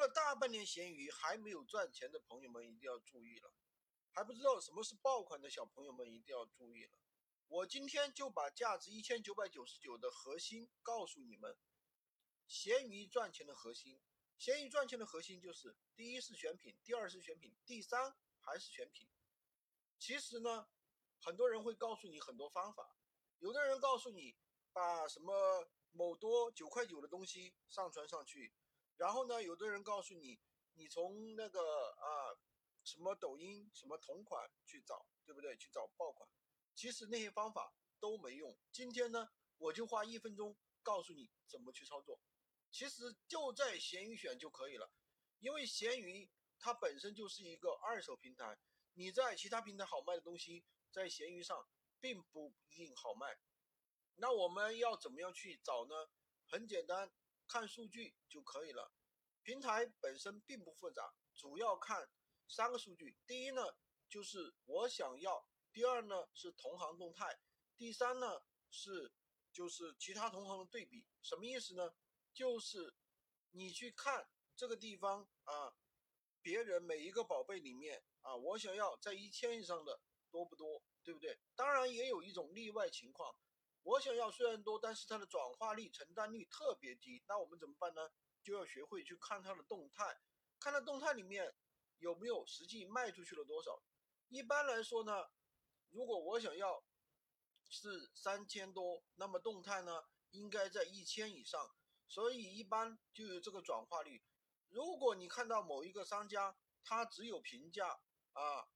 了大半年闲鱼还没有赚钱的朋友们一定要注意了，还不知道什么是爆款的小朋友们一定要注意了。我今天就把价值一千九百九十九的核心告诉你们，闲鱼赚钱的核心，闲鱼赚钱的核心就是第一是选品，第二是选品，第三还是选品。其实呢，很多人会告诉你很多方法，有的人告诉你把什么某多九块九的东西上传上去。然后呢，有的人告诉你，你从那个啊什么抖音什么同款去找，对不对？去找爆款，其实那些方法都没用。今天呢，我就花一分钟告诉你怎么去操作。其实就在闲鱼选就可以了，因为闲鱼它本身就是一个二手平台，你在其他平台好卖的东西，在闲鱼上并不一定好卖。那我们要怎么样去找呢？很简单。看数据就可以了，平台本身并不复杂，主要看三个数据。第一呢，就是我想要；第二呢是同行动态；第三呢是就是其他同行的对比。什么意思呢？就是你去看这个地方啊，别人每一个宝贝里面啊，我想要在一千以上的多不多，对不对？当然也有一种例外情况。我想要虽然多，但是它的转化率、承担率特别低，那我们怎么办呢？就要学会去看它的动态，看它动态里面有没有实际卖出去了多少。一般来说呢，如果我想要是三千多，那么动态呢应该在一千以上，所以一般就有这个转化率。如果你看到某一个商家他只有评价啊，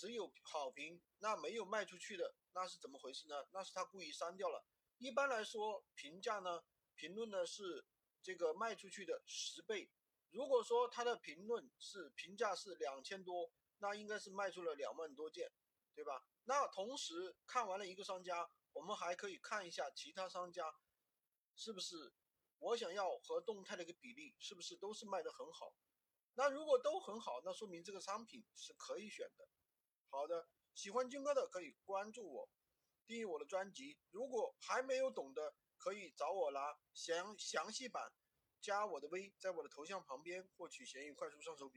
只有好评，那没有卖出去的。那是怎么回事呢？那是他故意删掉了。一般来说，评价呢，评论呢是这个卖出去的十倍。如果说他的评论是评价是两千多，那应该是卖出了两万多件，对吧？那同时看完了一个商家，我们还可以看一下其他商家是不是我想要和动态的一个比例是不是都是卖的很好。那如果都很好，那说明这个商品是可以选的。好的。喜欢军哥的可以关注我，订阅我的专辑。如果还没有懂的，可以找我拿详详细版，加我的微，在我的头像旁边获取闲鱼快速上手笔。